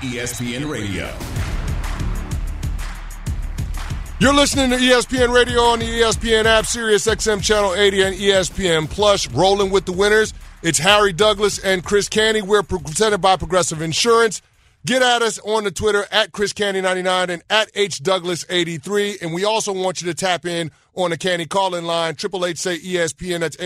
ESPN Radio. You're listening to ESPN Radio on the ESPN app, Sirius XM Channel 80 and ESPN Plus. Rolling with the winners. It's Harry Douglas and Chris Canty. We're presented by Progressive Insurance. Get at us on the Twitter at Chris Canty99 and at H Douglas83. And we also want you to tap in on the Canty call-in line, Triple H say ESPN. That's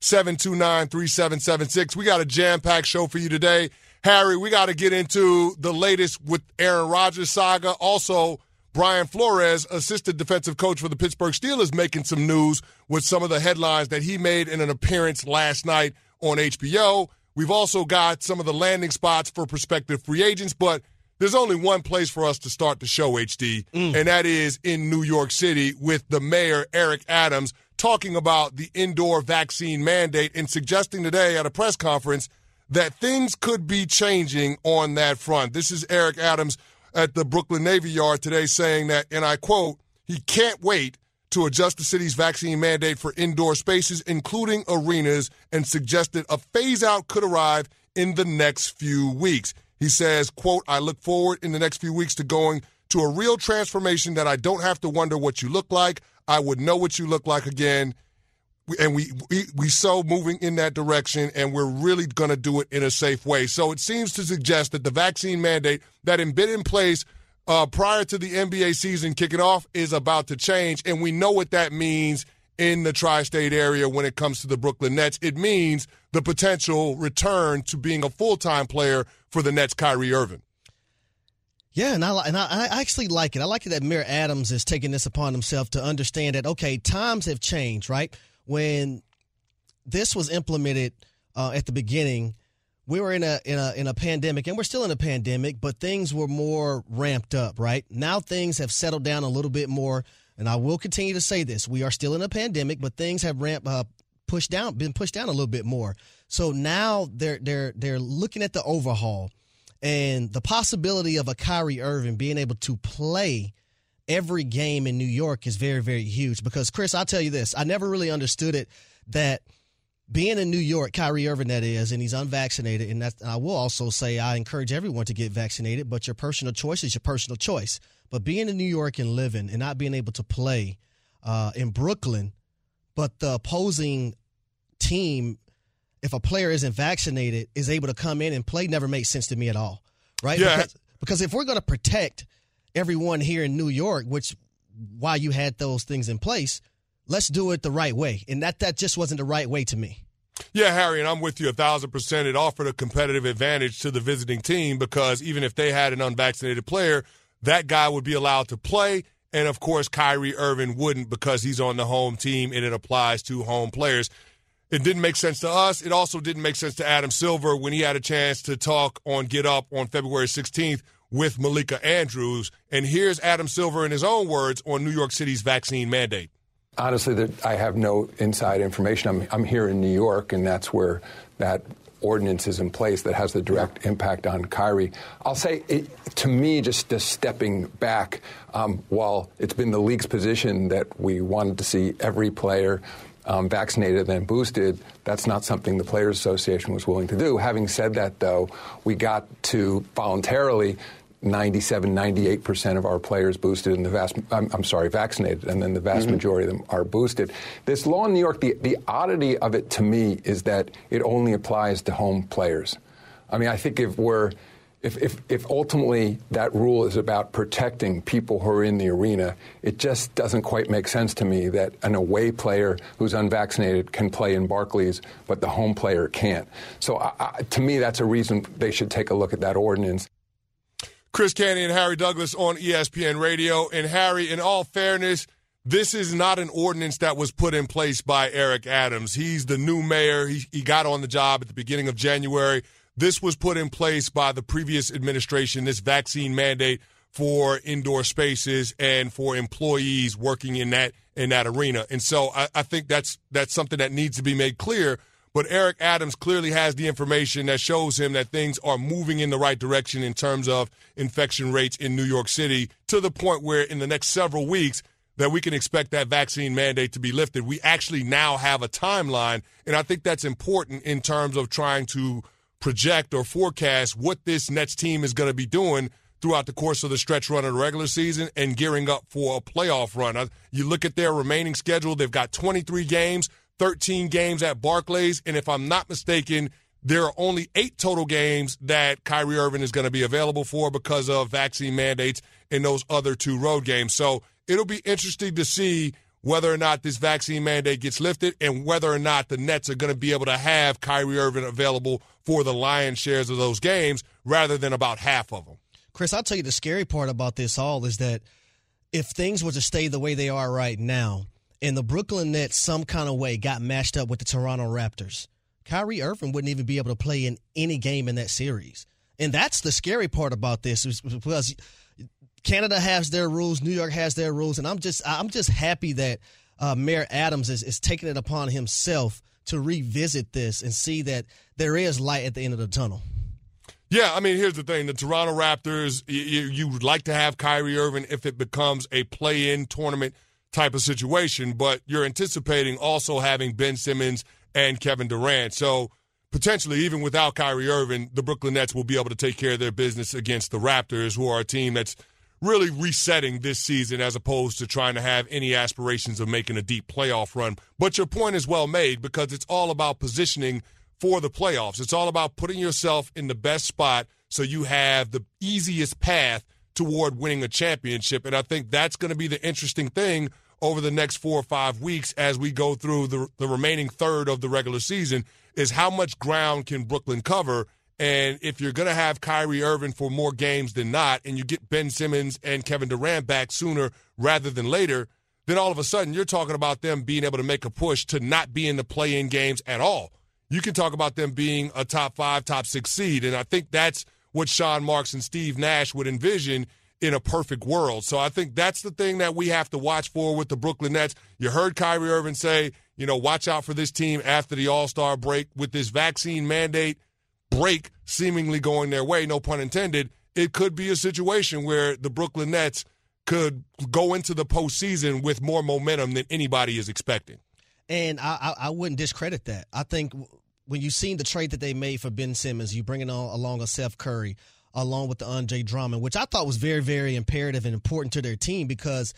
888-729-3776. We got a jam-packed show for you today. Harry, we got to get into the latest with Aaron Rodgers saga. Also, Brian Flores, assistant defensive coach for the Pittsburgh Steelers, making some news with some of the headlines that he made in an appearance last night on HBO. We've also got some of the landing spots for prospective free agents, but there's only one place for us to start the show, HD, mm. and that is in New York City with the mayor, Eric Adams, talking about the indoor vaccine mandate and suggesting today at a press conference that things could be changing on that front. This is Eric Adams at the Brooklyn Navy Yard today saying that, and I quote, he can't wait to adjust the city's vaccine mandate for indoor spaces, including arenas, and suggested a phase out could arrive in the next few weeks. He says, quote, I look forward in the next few weeks to going to a real transformation that I don't have to wonder what you look like. I would know what you look like again. And we, we, we so moving in that direction, and we're really going to do it in a safe way. So it seems to suggest that the vaccine mandate that had been in place uh, prior to the NBA season kicking off is about to change, and we know what that means in the tri-state area when it comes to the Brooklyn Nets. It means the potential return to being a full-time player for the Nets, Kyrie Irving. Yeah, and I and I, I actually like it. I like it that Mayor Adams is taking this upon himself to understand that okay, times have changed. Right when this was implemented uh, at the beginning, we were in a in a in a pandemic and we're still in a pandemic, but things were more ramped up, right? Now things have settled down a little bit more, and I will continue to say this. We are still in a pandemic, but things have ramped up pushed down been pushed down a little bit more. So now they're they're they're looking at the overhaul and the possibility of a Kyrie Irving being able to play every game in New York is very very huge because Chris, I'll tell you this, I never really understood it that – being in New York, Kyrie Irving, that is, and he's unvaccinated. And that, I will also say I encourage everyone to get vaccinated, but your personal choice is your personal choice. But being in New York and living and not being able to play uh, in Brooklyn, but the opposing team, if a player isn't vaccinated, is able to come in and play, never makes sense to me at all. Right? Yeah. Because, because if we're going to protect everyone here in New York, which why you had those things in place – let's do it the right way. And that that just wasn't the right way to me. Yeah, Harry, and I'm with you a thousand percent. It offered a competitive advantage to the visiting team because even if they had an unvaccinated player, that guy would be allowed to play. And of course, Kyrie Irving wouldn't because he's on the home team and it applies to home players. It didn't make sense to us. It also didn't make sense to Adam Silver when he had a chance to talk on Get Up on February 16th with Malika Andrews. And here's Adam Silver in his own words on New York City's vaccine mandate. Honestly, I have no inside information. I'm, I'm here in New York, and that's where that ordinance is in place that has the direct impact on Kyrie. I'll say, it, to me, just, just stepping back, um, while it's been the league's position that we wanted to see every player um, vaccinated and boosted, that's not something the Players Association was willing to do. Having said that, though, we got to voluntarily 97, 98 percent of our players boosted, and the vast, I'm, I'm sorry, vaccinated, and then the vast mm-hmm. majority of them are boosted. This law in New York, the, the oddity of it to me is that it only applies to home players. I mean, I think if we're if, if, if, ultimately that rule is about protecting people who are in the arena, it just doesn't quite make sense to me that an away player who's unvaccinated can play in Barclays, but the home player can't. So I, I, to me, that's a reason they should take a look at that ordinance. Chris Canty and Harry Douglas on ESPN Radio. And Harry, in all fairness, this is not an ordinance that was put in place by Eric Adams. He's the new mayor. He, he got on the job at the beginning of January. This was put in place by the previous administration, this vaccine mandate for indoor spaces and for employees working in that in that arena. And so I, I think that's that's something that needs to be made clear but Eric Adams clearly has the information that shows him that things are moving in the right direction in terms of infection rates in New York City to the point where in the next several weeks that we can expect that vaccine mandate to be lifted. We actually now have a timeline, and I think that's important in terms of trying to project or forecast what this Nets team is going to be doing throughout the course of the stretch run of the regular season and gearing up for a playoff run. Uh, you look at their remaining schedule, they've got 23 games, 13 games at Barclays, and if I'm not mistaken, there are only eight total games that Kyrie Irving is going to be available for because of vaccine mandates in those other two road games. So it'll be interesting to see whether or not this vaccine mandate gets lifted and whether or not the Nets are going to be able to have Kyrie Irving available for the lion's shares of those games rather than about half of them. Chris, I'll tell you the scary part about this all is that if things were to stay the way they are right now, and the Brooklyn Nets some kind of way got matched up with the Toronto Raptors, Kyrie Irving wouldn't even be able to play in any game in that series. And that's the scary part about this because Canada has their rules, New York has their rules, and I'm just I'm just happy that uh, Mayor Adams is, is taking it upon himself to revisit this and see that there is light at the end of the tunnel. Yeah, I mean, here's the thing: the Toronto Raptors. You, you would like to have Kyrie Irving if it becomes a play-in tournament type of situation, but you're anticipating also having Ben Simmons and Kevin Durant. So potentially, even without Kyrie Irving, the Brooklyn Nets will be able to take care of their business against the Raptors, who are a team that's really resetting this season as opposed to trying to have any aspirations of making a deep playoff run. But your point is well made because it's all about positioning for the playoffs. It's all about putting yourself in the best spot so you have the easiest path toward winning a championship. And I think that's going to be the interesting thing over the next four or five weeks as we go through the, the remaining third of the regular season is how much ground can Brooklyn cover? And if you're going to have Kyrie Irving for more games than not, and you get Ben Simmons and Kevin Durant back sooner rather than later, then all of a sudden you're talking about them being able to make a push to not be in the play in games at all you can talk about them being a top five, top six seed. And I think that's what Sean Marks and Steve Nash would envision in a perfect world. So I think that's the thing that we have to watch for with the Brooklyn Nets. You heard Kyrie Irving say, you know, watch out for this team after the All Star break with this vaccine mandate break seemingly going their way, no pun intended. It could be a situation where the Brooklyn Nets could go into the postseason with more momentum than anybody is expecting. And I, I, I wouldn't discredit that. I think when you've seen the trade that they made for Ben Simmons, you bringing on along a Seth Curry, along with the Andre Drummond, which I thought was very, very imperative and important to their team because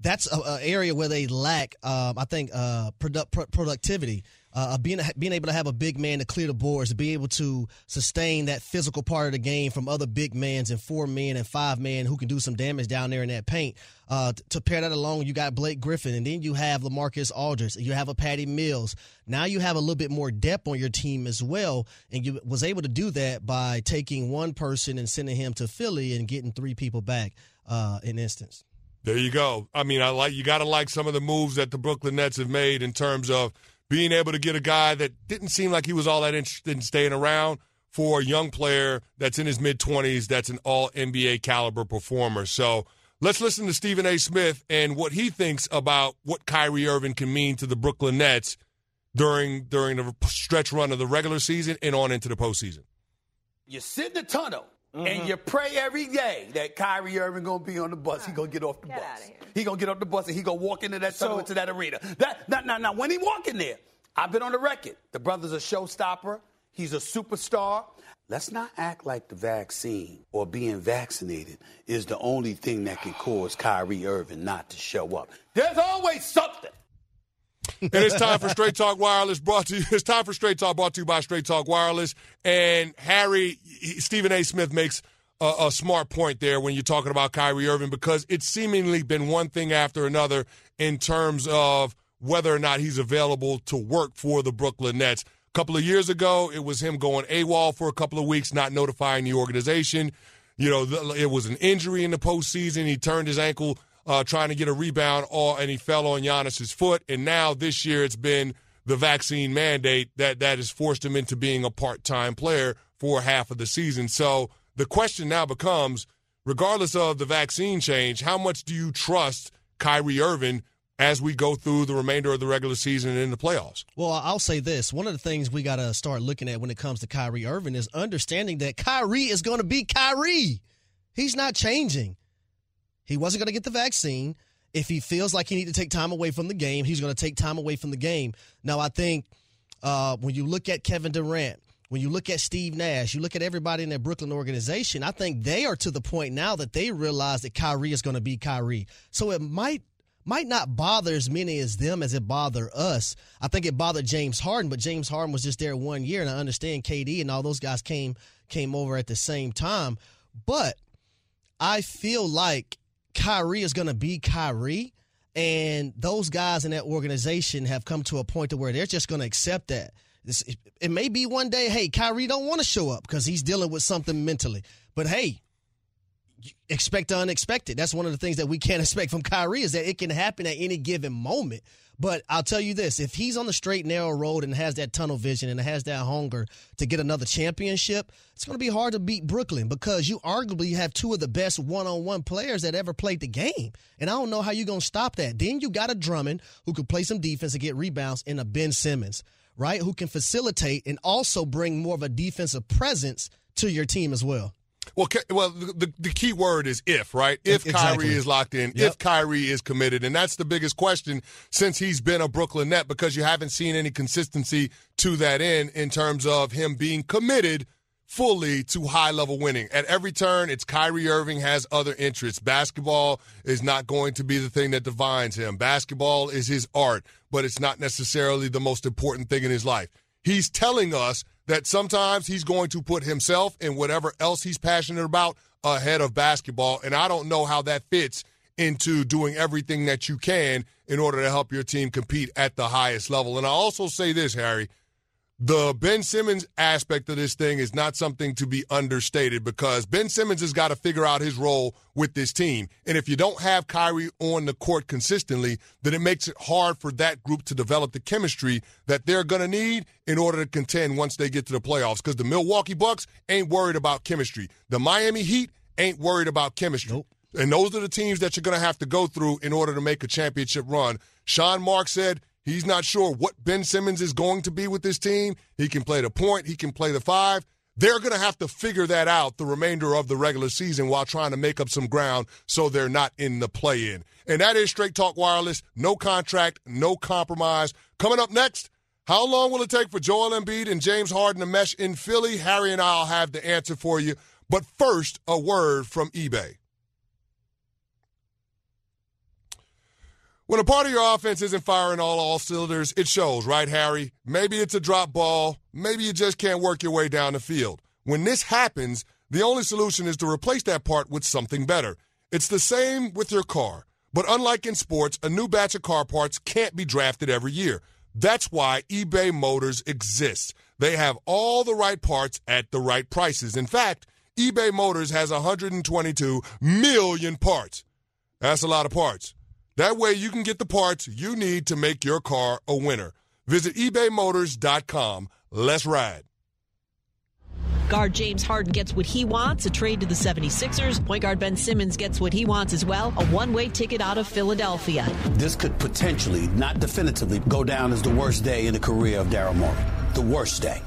that's an area where they lack, um, I think, uh, product, productivity uh, being being able to have a big man to clear the boards, to be able to sustain that physical part of the game from other big mans and four men and five men who can do some damage down there in that paint. Uh, to pair that along, you got Blake Griffin, and then you have LaMarcus Aldridge, you have a Patty Mills. Now you have a little bit more depth on your team as well, and you was able to do that by taking one person and sending him to Philly and getting three people back uh, in instance. There you go. I mean, I like you got to like some of the moves that the Brooklyn Nets have made in terms of being able to get a guy that didn't seem like he was all that interested in staying around for a young player that's in his mid 20s that's an all NBA caliber performer. So let's listen to Stephen A. Smith and what he thinks about what Kyrie Irving can mean to the Brooklyn Nets during during the stretch run of the regular season and on into the postseason. You sit in the tunnel Mm-hmm. And you pray every day that Kyrie Irving gonna be on the bus. He gonna get off the get bus. He gonna get off the bus and he gonna walk into that tunnel so, into that arena. That now, now, now, when he walk in there, I've been on the record. The brother's a showstopper. He's a superstar. Let's not act like the vaccine or being vaccinated is the only thing that can cause Kyrie Irving not to show up. There's always something. And it's time for Straight Talk Wireless brought to you. It's time for Straight Talk brought to you by Straight Talk Wireless. And Harry, Stephen A. Smith makes a, a, smart point there when you're talking about Kyrie Irving because it's seemingly been one thing after another in terms of whether or not he's available to work for the Brooklyn Nets. A couple of years ago, it was him going AWOL for a couple of weeks, not notifying the organization. You know, it was an injury in the postseason. He turned his ankle uh, trying to get a rebound, or and he fell on Giannis's foot. And now this year, it's been the vaccine mandate that that has forced him into being a part-time player for half of the season. So the question now becomes, regardless of the vaccine change, how much do you trust Kyrie Irving as we go through the remainder of the regular season and in the playoffs. Well, I'll say this. One of the things we got to start looking at when it comes to Kyrie Irving is understanding that Kyrie is going to be Kyrie. He's not changing. He wasn't going to get the vaccine. If he feels like he need to take time away from the game, he's going to take time away from the game. Now, I think uh, when you look at Kevin Durant, when you look at Steve Nash, you look at everybody in that Brooklyn organization, I think they are to the point now that they realize that Kyrie is going to be Kyrie. So it might might not bother as many as them as it bother us. I think it bothered James Harden, but James Harden was just there one year, and I understand KD and all those guys came came over at the same time. But I feel like Kyrie is going to be Kyrie, and those guys in that organization have come to a point to where they're just going to accept that. it may be one day, hey, Kyrie don't want to show up because he's dealing with something mentally. But hey, expect the unexpected. That's one of the things that we can't expect from Kyrie is that it can happen at any given moment. But I'll tell you this: if he's on the straight narrow road and has that tunnel vision and has that hunger to get another championship, it's going to be hard to beat Brooklyn because you arguably have two of the best one-on-one players that ever played the game. And I don't know how you're going to stop that. Then you got a Drummond who can play some defense and get rebounds, and a Ben Simmons, right, who can facilitate and also bring more of a defensive presence to your team as well. Well, well, the, the key word is if, right? If exactly. Kyrie is locked in, yep. if Kyrie is committed, and that's the biggest question since he's been a Brooklyn Net because you haven't seen any consistency to that end in terms of him being committed fully to high level winning. At every turn, it's Kyrie Irving has other interests. Basketball is not going to be the thing that defines him. Basketball is his art, but it's not necessarily the most important thing in his life. He's telling us that sometimes he's going to put himself and whatever else he's passionate about ahead of basketball. And I don't know how that fits into doing everything that you can in order to help your team compete at the highest level. And I also say this, Harry the Ben Simmons aspect of this thing is not something to be understated because Ben Simmons has got to figure out his role with this team. And if you don't have Kyrie on the court consistently, then it makes it hard for that group to develop the chemistry that they're going to need in order to contend once they get to the playoffs. Because the Milwaukee Bucks ain't worried about chemistry. The Miami Heat ain't worried about chemistry. Nope. And those are the teams that you're going to have to go through in order to make a championship run. Sean Mark said He's not sure what Ben Simmons is going to be with this team. He can play the point, he can play the five. They're going to have to figure that out the remainder of the regular season while trying to make up some ground so they're not in the play in. And that is Straight Talk Wireless. No contract, no compromise. Coming up next, how long will it take for Joel Embiid and James Harden to mesh in Philly? Harry and I'll have the answer for you. But first, a word from eBay. When a part of your offense isn't firing all all cylinders, it shows, right, Harry? Maybe it's a drop ball. Maybe you just can't work your way down the field. When this happens, the only solution is to replace that part with something better. It's the same with your car. But unlike in sports, a new batch of car parts can't be drafted every year. That's why eBay Motors exists. They have all the right parts at the right prices. In fact, eBay Motors has 122 million parts. That's a lot of parts. That way you can get the parts you need to make your car a winner. Visit ebaymotors.com. Let's ride. Guard James Harden gets what he wants, a trade to the 76ers. Point guard Ben Simmons gets what he wants as well, a one way ticket out of Philadelphia. This could potentially, not definitively, go down as the worst day in the career of Daryl Morey. The worst day.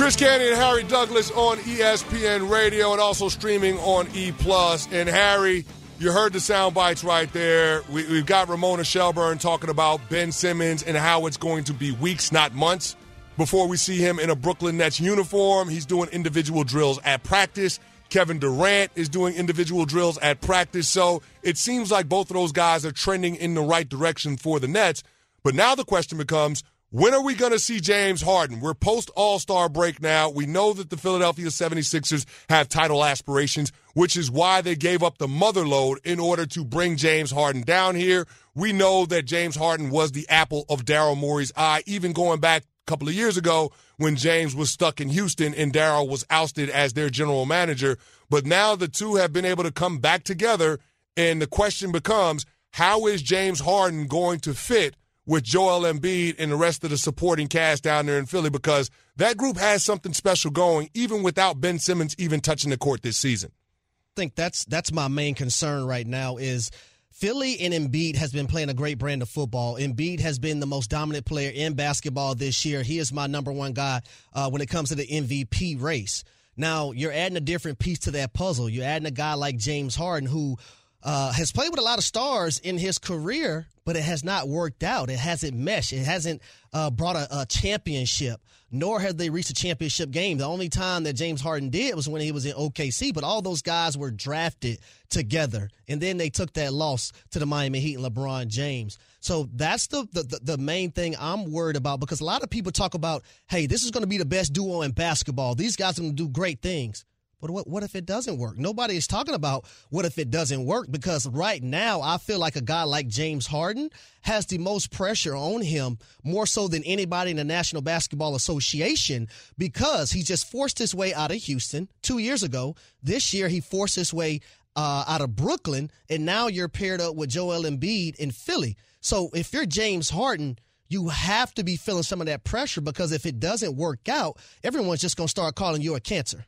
Chris Canty and Harry Douglas on ESPN Radio and also streaming on E Plus. And Harry, you heard the sound bites right there. We, have got Ramona Shelburne talking about Ben Simmons and how it's going to be weeks, not months, before we see him in a Brooklyn Nets uniform. He's doing individual drills at practice. Kevin Durant is doing individual drills at practice. So it seems like both of those guys are trending in the right direction for the Nets. But now the question becomes when are we going to see James Harden? We're post All Star break now. We know that the Philadelphia 76ers have title aspirations, which is why they gave up the mother load in order to bring James Harden down here. We know that James Harden was the apple of Daryl Morey's eye, even going back a couple of years ago when James was stuck in Houston and Daryl was ousted as their general manager. But now the two have been able to come back together, and the question becomes how is James Harden going to fit? With Joel Embiid and the rest of the supporting cast down there in Philly because that group has something special going, even without Ben Simmons even touching the court this season. I think that's that's my main concern right now is Philly and Embiid has been playing a great brand of football. Embiid has been the most dominant player in basketball this year. He is my number one guy uh, when it comes to the MVP race. Now you're adding a different piece to that puzzle. You're adding a guy like James Harden who uh, has played with a lot of stars in his career, but it has not worked out. It hasn't meshed. It hasn't uh, brought a, a, championship, nor have they reached a championship game. The only time that James Harden did was when he was in OKC, but all those guys were drafted together, and then they took that loss to the Miami Heat and LeBron James. So that's the, the, the main thing I'm worried about because a lot of people talk about, hey, this is going to be the best duo in basketball. These guys are going to do great things. But what, what if it doesn't work? Nobody is talking about what if it doesn't work because right now I feel like a guy like James Harden has the most pressure on him more so than anybody in the National Basketball Association because he just forced his way out of Houston two years ago. This year he forced his way uh, out of Brooklyn, and now you're paired up with Joel Embiid in Philly. So if you're James Harden, you have to be feeling some of that pressure because if it doesn't work out, everyone's just going to start calling you a cancer.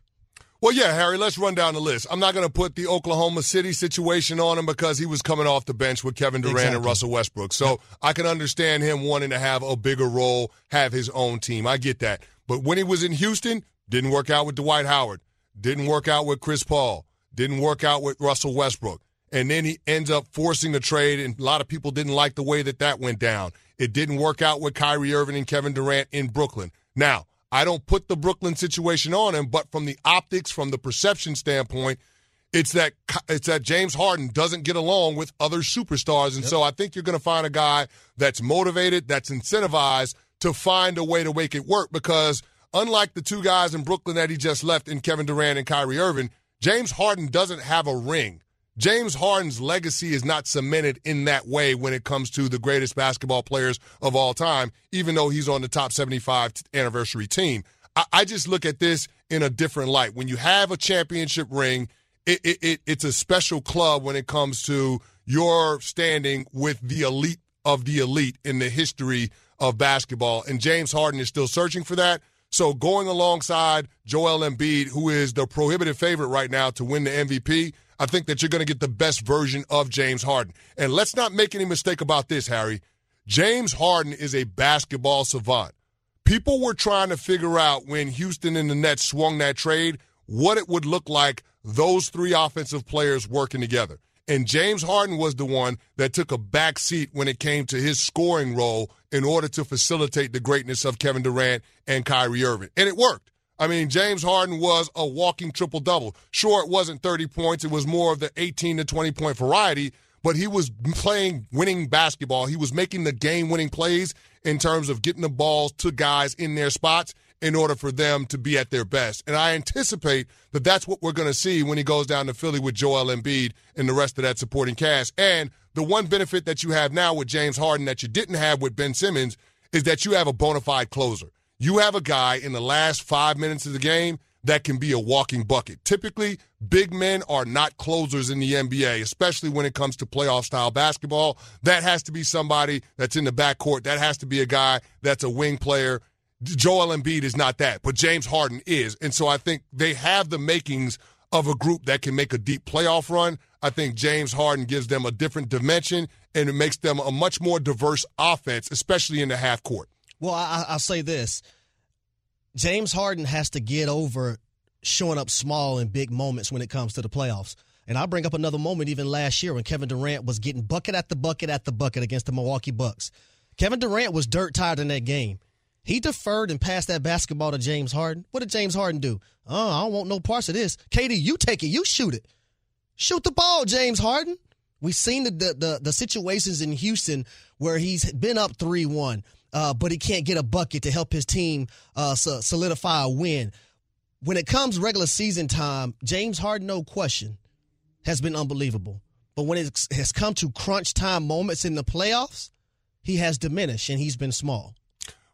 Well, yeah, Harry, let's run down the list. I'm not going to put the Oklahoma City situation on him because he was coming off the bench with Kevin Durant exactly. and Russell Westbrook. So I can understand him wanting to have a bigger role, have his own team. I get that. But when he was in Houston, didn't work out with Dwight Howard, didn't work out with Chris Paul, didn't work out with Russell Westbrook. And then he ends up forcing the trade, and a lot of people didn't like the way that that went down. It didn't work out with Kyrie Irving and Kevin Durant in Brooklyn. Now, I don't put the Brooklyn situation on him, but from the optics, from the perception standpoint, it's that it's that James Harden doesn't get along with other superstars, and yep. so I think you're going to find a guy that's motivated, that's incentivized to find a way to make it work. Because unlike the two guys in Brooklyn that he just left, in Kevin Durant and Kyrie Irving, James Harden doesn't have a ring. James Harden's legacy is not cemented in that way when it comes to the greatest basketball players of all time, even though he's on the top 75 anniversary team. I, I just look at this in a different light. When you have a championship ring, it, it, it, it's a special club when it comes to your standing with the elite of the elite in the history of basketball. And James Harden is still searching for that. So going alongside Joel Embiid, who is the prohibitive favorite right now to win the MVP, I think that you're going to get the best version of James Harden. And let's not make any mistake about this, Harry. James Harden is a basketball savant. People were trying to figure out when Houston and the Nets swung that trade what it would look like those three offensive players working together. And James Harden was the one that took a back seat when it came to his scoring role in order to facilitate the greatness of Kevin Durant and Kyrie Irving. And it worked. I mean, James Harden was a walking triple double. Sure, it wasn't 30 points, it was more of the 18 to 20 point variety, but he was playing winning basketball. He was making the game winning plays in terms of getting the balls to guys in their spots in order for them to be at their best. And I anticipate that that's what we're going to see when he goes down to Philly with Joel Embiid and the rest of that supporting cast. And the one benefit that you have now with James Harden that you didn't have with Ben Simmons is that you have a bona fide closer you have a guy in the last five minutes of the game that can be a walking bucket. Typically, big men are not closers in the NBA, especially when it comes to playoff style basketball. That has to be somebody that's in the backcourt. That has to be a guy that's a wing player. Joel Embiid is not that, but James Harden is. And so I think they have the makings of a group that can make a deep playoff run. I think James Harden gives them a different dimension and it makes them a much more diverse offense, especially in the half court. Well, I, will say this James Harden has to get over showing up small in big moments when it comes to the playoffs. And I'll bring up another moment even last year when Kevin Durant was getting bucket at the bucket at the bucket against the Milwaukee Bucks. Kevin Durant was dirt tired in that game. He deferred and passed that basketball to James Harden. What did James Harden do? Oh, I don't want no parts of this. KD, you take it. You shoot it. Shoot the ball, James Harden. We've seen the, the, the, the situations in Houston where he's been up 3 1 uh, but he can't get a bucket to help his team uh, solidify a win. When it comes regular season time, James Harden, no question, has been unbelievable. But when it has come to crunch time moments in the playoffs, he has diminished and he's been small.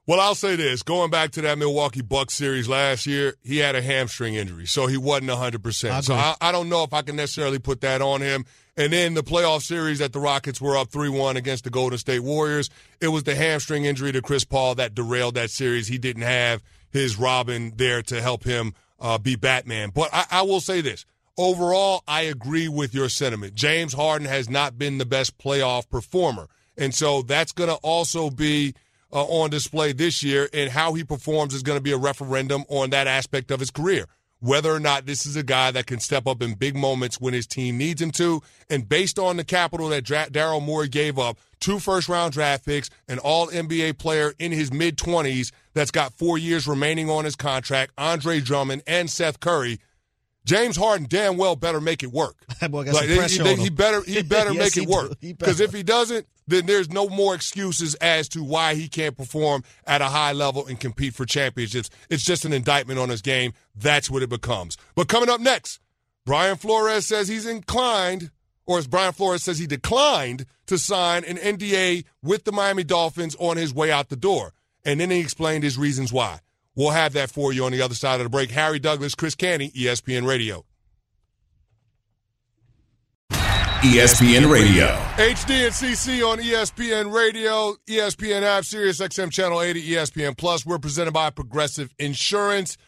Well, I'll say this. Going back to that Milwaukee Bucks series last year, he had a hamstring injury, so he wasn't 100%. I so I, I, don't know if I can necessarily put that on him. And then the playoff series that the Rockets were up 3 1 against the Golden State Warriors, it was the hamstring injury to Chris Paul that derailed that series. He didn't have his Robin there to help him uh, be Batman. But I, I will say this. Overall, I agree with your sentiment. James Harden has not been the best playoff performer. And so that's going to also be uh, on display this year, and how he performs is going to be a referendum on that aspect of his career. Whether or not this is a guy that can step up in big moments when his team needs him to. And based on the capital that Dra- Daryl Morey gave up, two first round draft picks, an all NBA player in his mid 20s that's got four years remaining on his contract, Andre Drummond and Seth Curry. James Harden damn well better make it work. like, he, he, he, better he better yes, make it work because if he doesn't, then there's no more excuses as to why he can't perform at a high level and compete for championships. It's just an indictment on his game. That's what it becomes. But coming up next, Brian Flores says he's inclined, or as Brian Flores says he declined to sign an NDA with the Miami Dolphins on his way out the door. And then he explained his reasons why. We'll have that for you on the other side of the break. Harry Douglas, Chris Canty, ESPN Radio. ESPN Radio. HD and CC on ESPN Radio, ESPN app, Sirius XM Channel 80, ESPN Plus. We're presented by Progressive Insurance.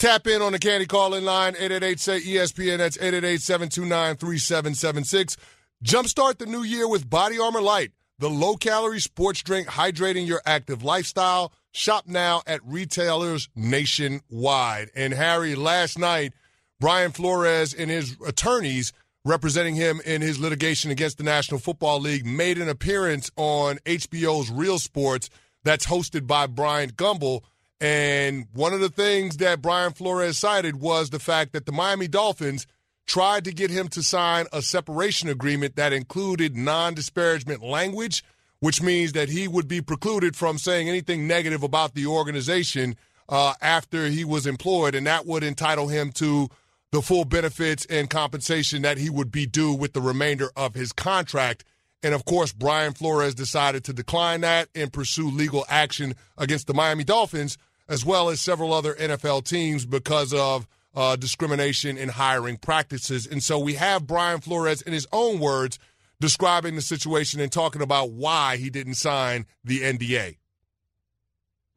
Tap in on the Canty calling line, 888 say ESPN. That's 888 729 3776. Jumpstart the new year with Body Armor Light, the low calorie sports drink hydrating your active lifestyle. Shop now at retailers nationwide. And Harry, last night, Brian Flores and his attorneys representing him in his litigation against the National Football League made an appearance on HBO's Real Sports that's hosted by Bryant Gumbel. And one of the things that Brian Flores cited was the fact that the Miami Dolphins tried to get him to sign a separation agreement that included non disparagement language which means that he would be precluded from saying anything negative about the organization uh, after he was employed, and that would entitle him to the full benefits and compensation that he would be due with the remainder of his contract. And of course, Brian Flores decided to decline that and pursue legal action against the Miami Dolphins, as well as several other NFL teams because of uh, discrimination in hiring practices. And so we have Brian Flores, in his own words, describing the situation and talking about why he didn't sign the NDA.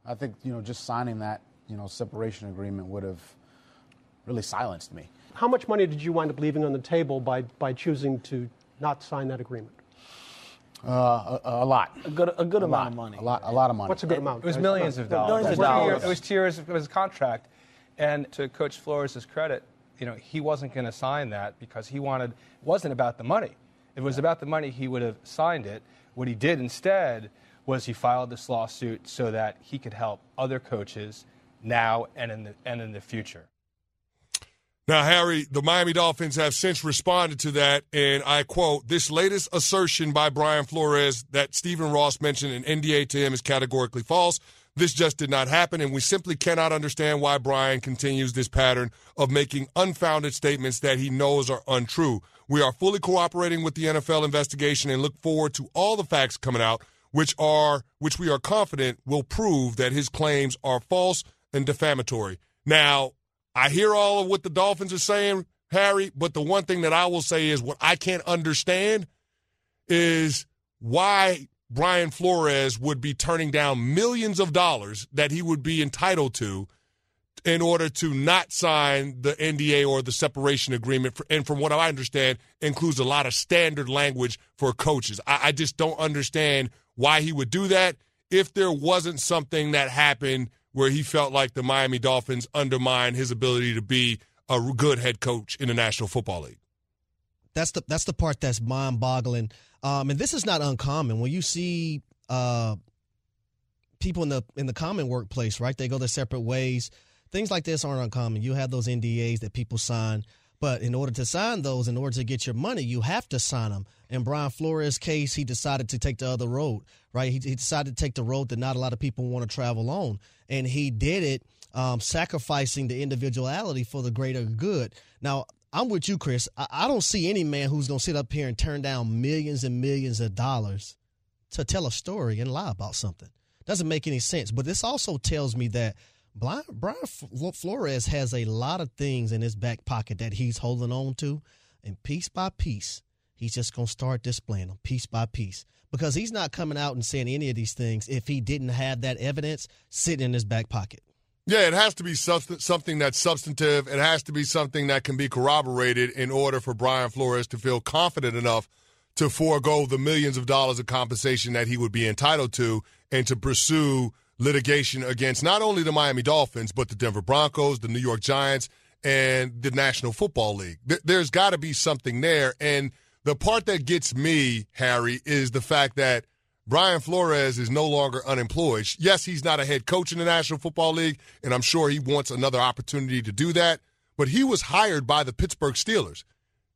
I think, you know, just signing that, you know, separation agreement would have really silenced me. How much money did you wind up leaving on the table by, by choosing to not sign that agreement? Uh, a, a, lot. A good, a good a amount lot, of money. A lot, a lot of money. What's a good amount? It was millions of dollars. Millions of dollars. It was two years of his contract. And to Coach Flores' credit, you know, he wasn't going to sign that because he wanted, it wasn't about the money. If it was about the money, he would have signed it. What he did instead was he filed this lawsuit so that he could help other coaches now and in the, and in the future. Now, Harry, the Miami Dolphins have since responded to that, and I quote This latest assertion by Brian Flores that Stephen Ross mentioned an NDA to him is categorically false. This just did not happen, and we simply cannot understand why Brian continues this pattern of making unfounded statements that he knows are untrue. We are fully cooperating with the NFL investigation and look forward to all the facts coming out, which are which we are confident will prove that his claims are false and defamatory. Now, I hear all of what the Dolphins are saying, Harry, but the one thing that I will say is what I can't understand is why Brian Flores would be turning down millions of dollars that he would be entitled to in order to not sign the NDA or the separation agreement. And from what I understand, includes a lot of standard language for coaches. I, I just don't understand why he would do that if there wasn't something that happened where he felt like the Miami Dolphins undermined his ability to be a good head coach in the National Football League. That's the that's the part that's mind-boggling. Um, and this is not uncommon when you see uh, people in the in the common workplace, right? They go their separate ways things like this aren't uncommon. You have those NDAs that people sign, but in order to sign those, in order to get your money, you have to sign them. In Brian Flores' case, he decided to take the other road, right? He, he decided to take the road that not a lot of people want to travel on, and he did it um, sacrificing the individuality for the greater good. Now, I'm with you, Chris. I, I don't see any man who's going to sit up here and turn down millions and millions of dollars to tell a story and lie about something. Doesn't make any sense. But this also tells me that Brian, Flores has a lot of things in his back pocket that he's holding on to, and piece by piece, he's just going to start displaying them piece by piece because he's not coming out and saying any of these things if he didn't have that evidence sitting in his back pocket. Yeah, it has to be something that's substantive. It has to be something that can be corroborated in order for Brian Flores to feel confident enough to forego the millions of dollars of compensation that he would be entitled to and to pursue litigation against not only the Miami Dolphins, but the Denver Broncos, the New York Giants, and the National Football League. There's got to be something there. And the part that gets me, Harry, is the fact that Brian Flores is no longer unemployed. Yes, he's not a head coach in the National Football League, and I'm sure he wants another opportunity to do that. But he was hired by the Pittsburgh Steelers.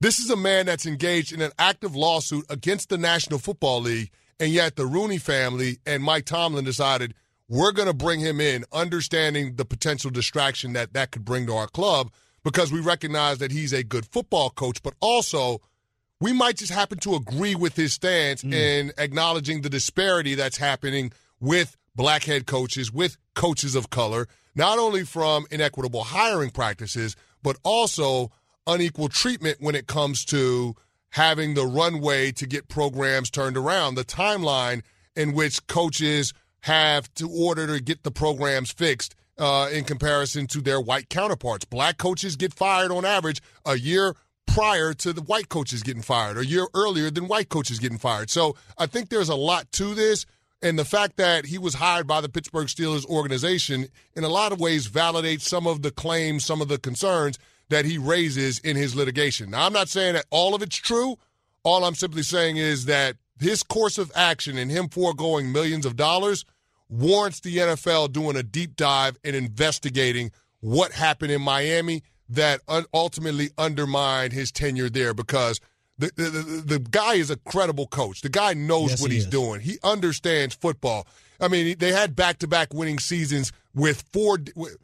This is a man that's engaged in an active lawsuit against the National Football League, and yet the Rooney family and Mike Tomlin decided we're going to bring him in, understanding the potential distraction that that could bring to our club because we recognize that he's a good football coach, but also we might just happen to agree with his stance mm. in acknowledging the disparity that's happening with black head coaches, with coaches of color, not only from inequitable hiring practices, but also unequal treatment when it comes to having the runway to get programs turned around, the timeline in which coaches have to order to get the programs fixed uh, in comparison to their white counterparts. Black coaches get fired on average a year prior to the white coaches getting fired, a year earlier than white coaches getting fired. So I think there's a lot to this. And the fact that he was hired by the Pittsburgh Steelers organization in a lot of ways validates some of the claims, some of the concerns that he raises in his litigation. Now, I'm not saying that all of it's true. All I'm simply saying is that his course of action and him foregoing millions of dollars warrants the NFL doing a deep dive and investigating what happened in Miami that ultimately undermined his tenure there because the, the, the, guy is a credible coach. The guy knows yes, what he he's is. doing. He understands football. I mean, they had back to back winning seasons with four,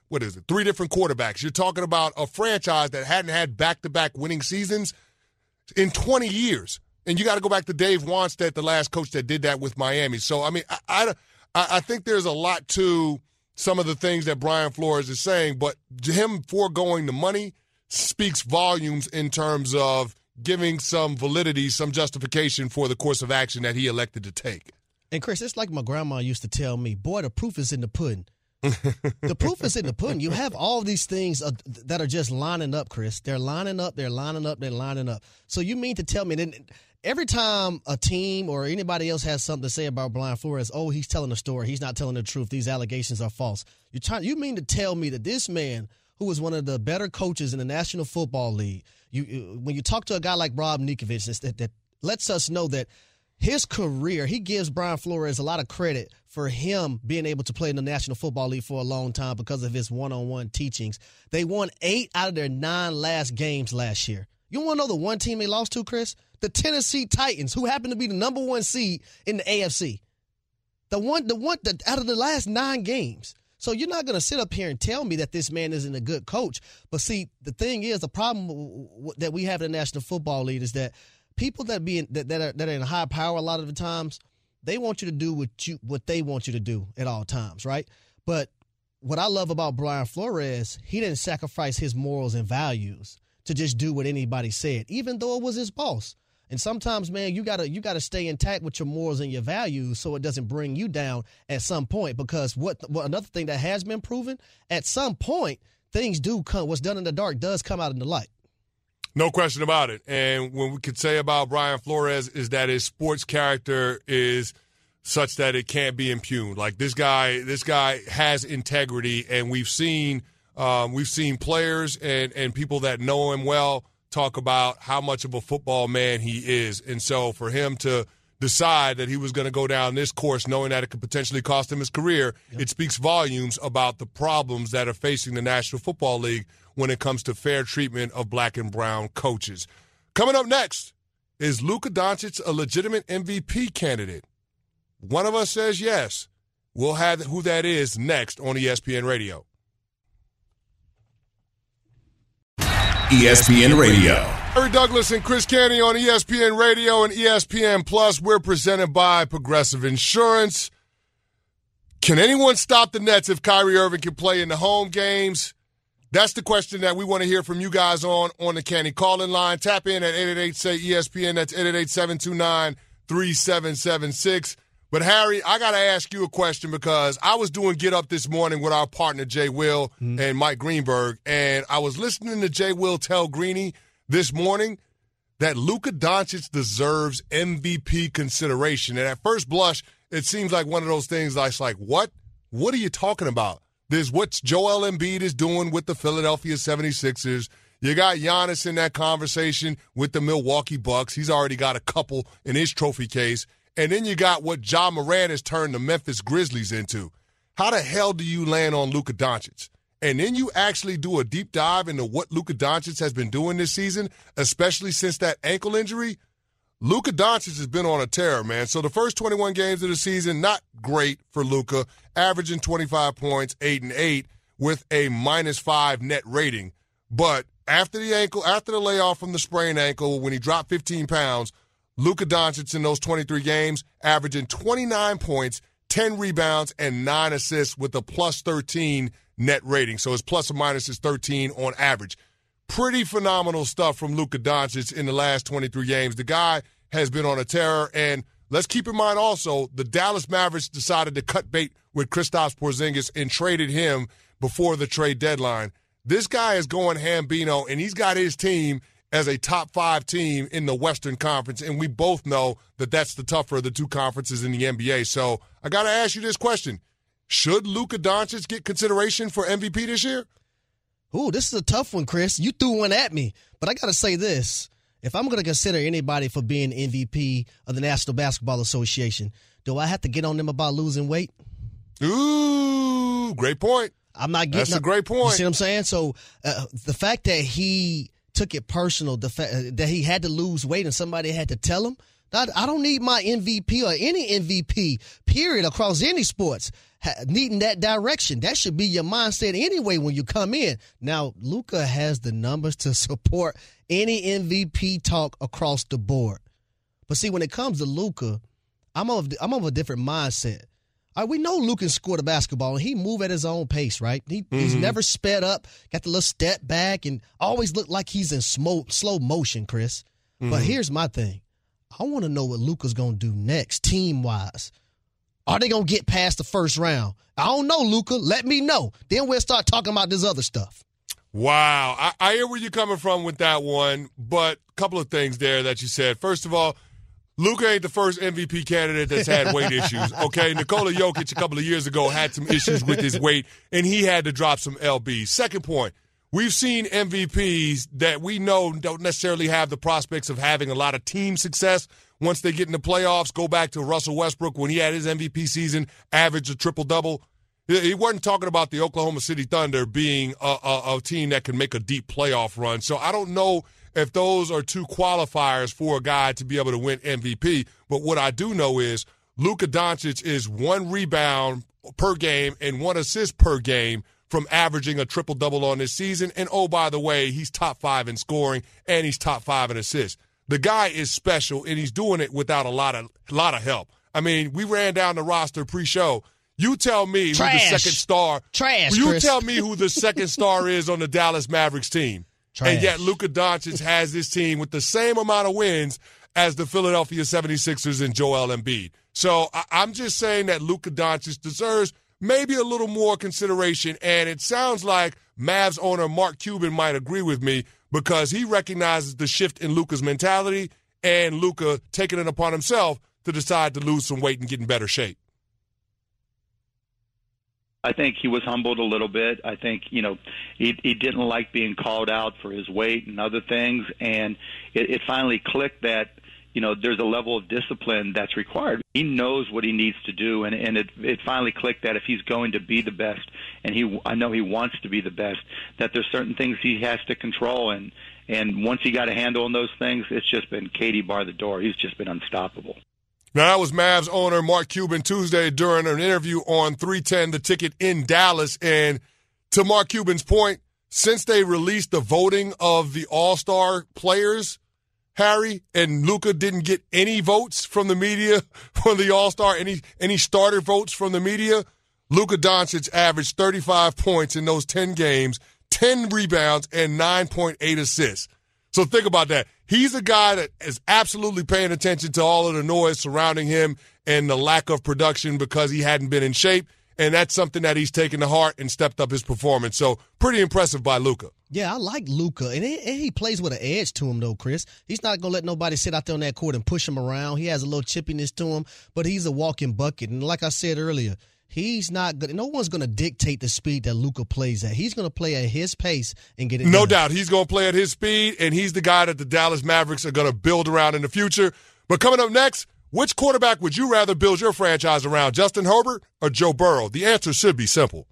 what is it, three different quarterbacks. You're talking about a franchise that hadn't had back to back winning seasons in 20 years. And you got to go back to Dave Wannstedt, the last coach that did that with Miami. So, I mean, I, I, I think there's a lot to some of the things that Brian Flores is saying, but him foregoing the money speaks volumes in terms of giving some validity, some justification for the course of action that he elected to take. And Chris, it's like my grandma used to tell me, boy, the proof is in the pudding. the proof is in the pudding. You have all these things uh, that are just lining up, Chris. They're lining up, they're lining up, they're lining up. So you mean to tell me that every time a team or anybody else has something to say about Brian Flores, oh, he's telling a story. He's not telling the truth. These allegations are false. You trying? You mean to tell me that this man, who was one of the better coaches in the National Football League, you when you talk to a guy like Rob Ninkovich, that, that lets us know that his career, he gives Brian Flores a lot of credit for him being able to play in the National Football League for a long time because of his one-on-one teachings. They won eight out of their nine last games last year. You want to know the one team they lost to, Chris? the Tennessee Titans, who happened to be the number one seed in the AFC. The one, the one, the, out of the last nine games. So you're not going to sit up here and tell me that this man isn't a good coach. But see, the thing is, the problem that we have in the National Football League is that people that be in, that, that are that are in high power a lot of the times, they want you to do what you what they want you to do at all times, right? But what I love about Brian Flores, he didn't sacrifice his morals and values to just do what anybody said, even though it was his boss. And sometimes, man, you gotta you gotta stay intact with your morals and your values so it doesn't bring you down at some point. Because what, what another thing that has been proven, at some point, things do come. What's done in the dark does come out in the light. No question about it. And what we could say about Brian Flores is that his sports character is such that it can't be impugned. Like this guy, this guy has integrity, and we've seen um, we've seen players and and people that know him well talk about how much of a football man he is. And so for him to decide that he was going to go down this course knowing that it could potentially cost him his career, yep. it speaks volumes about the problems that are facing the National Football League when it comes to fair treatment of black and brown coaches. Coming up next, is Luka Doncic a legitimate MVP candidate? One of us says yes. We'll have who that is next on ESPN Radio. ESPN Radio. Harry Douglas and Chris Canty on ESPN Radio and ESPN Plus. We're presented by Progressive Insurance. Can anyone stop the Nets if Kyrie Irving can play in the home games? That's the question that we want to hear from you guys on on the Canty call-in line. Tap in at 888 say ESPN. That's 888 729 3776. But Harry, I got to ask you a question because I was doing Get Up this morning with our partner Jay Will mm-hmm. and Mike Greenberg, and I was listening to Jay Will tell Greeny this morning that Luka Doncic deserves MVP consideration. And at first blush, it seems like one of those things that's like, what? What are you talking about? There's what Joel Embiid is doing with the Philadelphia 76ers. You got Giannis in that conversation with the Milwaukee Bucks. He's already got a couple in his trophy case. And then you got what Ja Morant has turned the Memphis Grizzlies into. How the hell do you land on Luka Doncic? And then you actually do a deep dive into what Luka Doncic has been doing this season, especially since that ankle injury. Luka Doncic has been on a tear, man. So the first 21 games of the season, not great for Luka, averaging 25 points, 8 and 8 with a minus 5 net rating. But after the ankle, after the layoff from the sprained ankle, when he dropped 15 pounds, Luka Doncic in those 23 games, averaging 29 points, 10 rebounds, and 9 assists with a plus 13 net rating. So his plus or minus is 13 on average. Pretty phenomenal stuff from Luka Doncic in the last 23 games. The guy has been on a terror. And let's keep in mind also, the Dallas Mavericks decided to cut bait with Kristaps Porzingis and traded him before the trade deadline. This guy is going Hambino, and he's got his team as a top five team in the Western Conference. And we both know that that's the tougher of the two conferences in the NBA. So I got to ask you this question Should Luka Doncic get consideration for MVP this year? Ooh, this is a tough one, Chris. You threw one at me. But I got to say this. If I'm going to consider anybody for being MVP of the National Basketball Association, do I have to get on them about losing weight? Ooh, great point. I'm not getting. That's up, a great point. You see what I'm saying? So uh, the fact that he took it personal, the fact uh, that he had to lose weight and somebody had to tell him, I, I don't need my MVP or any MVP, period, across any sports, needing that direction. That should be your mindset anyway when you come in. Now, Luka has the numbers to support any MVP talk across the board. But see, when it comes to Luka, I'm of I'm of a different mindset. Right, we know Luka scored a basketball and he move at his own pace, right? He, mm-hmm. He's never sped up, got the little step back, and always looked like he's in slow, slow motion, Chris. Mm-hmm. But here's my thing. I want to know what Luka's going to do next, team wise. Are they going to get past the first round? I don't know, Luka. Let me know. Then we'll start talking about this other stuff. Wow. I, I hear where you're coming from with that one, but a couple of things there that you said. First of all, Luka ain't the first MVP candidate that's had weight issues. Okay, Nikola Jokic a couple of years ago had some issues with his weight, and he had to drop some lbs. Second point, we've seen MVPs that we know don't necessarily have the prospects of having a lot of team success once they get in the playoffs. Go back to Russell Westbrook when he had his MVP season, averaged a triple double. He wasn't talking about the Oklahoma City Thunder being a, a, a team that can make a deep playoff run. So I don't know if those are two qualifiers for a guy to be able to win MVP. But what I do know is Luka Doncic is one rebound per game and one assist per game from averaging a triple double on this season. And oh, by the way, he's top five in scoring and he's top five in assists. The guy is special and he's doing it without a lot of lot of help. I mean, we ran down the roster pre-show. You tell me Trash. who the second star. Trash. You Chris. tell me who the second star is on the Dallas Mavericks team. Trash. And yet Luka Doncic has this team with the same amount of wins as the Philadelphia 76ers and Joel Embiid. So I- I'm just saying that Luka Doncic deserves maybe a little more consideration. And it sounds like Mavs owner Mark Cuban might agree with me because he recognizes the shift in Luka's mentality and Luka taking it upon himself to decide to lose some weight and get in better shape. I think he was humbled a little bit. I think you know he he didn't like being called out for his weight and other things, and it, it finally clicked that you know there's a level of discipline that's required. He knows what he needs to do, and and it it finally clicked that if he's going to be the best, and he I know he wants to be the best, that there's certain things he has to control, and and once he got a handle on those things, it's just been Katie bar the door. He's just been unstoppable. Now, that was Mavs owner Mark Cuban Tuesday during an interview on 310 The Ticket in Dallas. And to Mark Cuban's point, since they released the voting of the All Star players, Harry and Luka didn't get any votes from the media for the All Star, any any starter votes from the media. Luka Doncic averaged 35 points in those 10 games, 10 rebounds, and 9.8 assists. So think about that. He's a guy that is absolutely paying attention to all of the noise surrounding him and the lack of production because he hadn't been in shape. And that's something that he's taken to heart and stepped up his performance. So pretty impressive by Luka. Yeah, I like Luka, and he, plays with an edge to him, though. Chris, he's not gonna let nobody sit out there on that court and push him around. He has a little chippiness to him, but he's a walking bucket. And like I said earlier, he's not good. No one's going to dictate the speed that Luka plays at. He's going to play at his pace and get it. No done. doubt, he's going to play at his speed, and he's the guy that the Dallas Mavericks are going to build around in the future. But coming up next, which quarterback would you rather build your franchise around, Justin Herbert or Joe Burrow? The answer should be simple.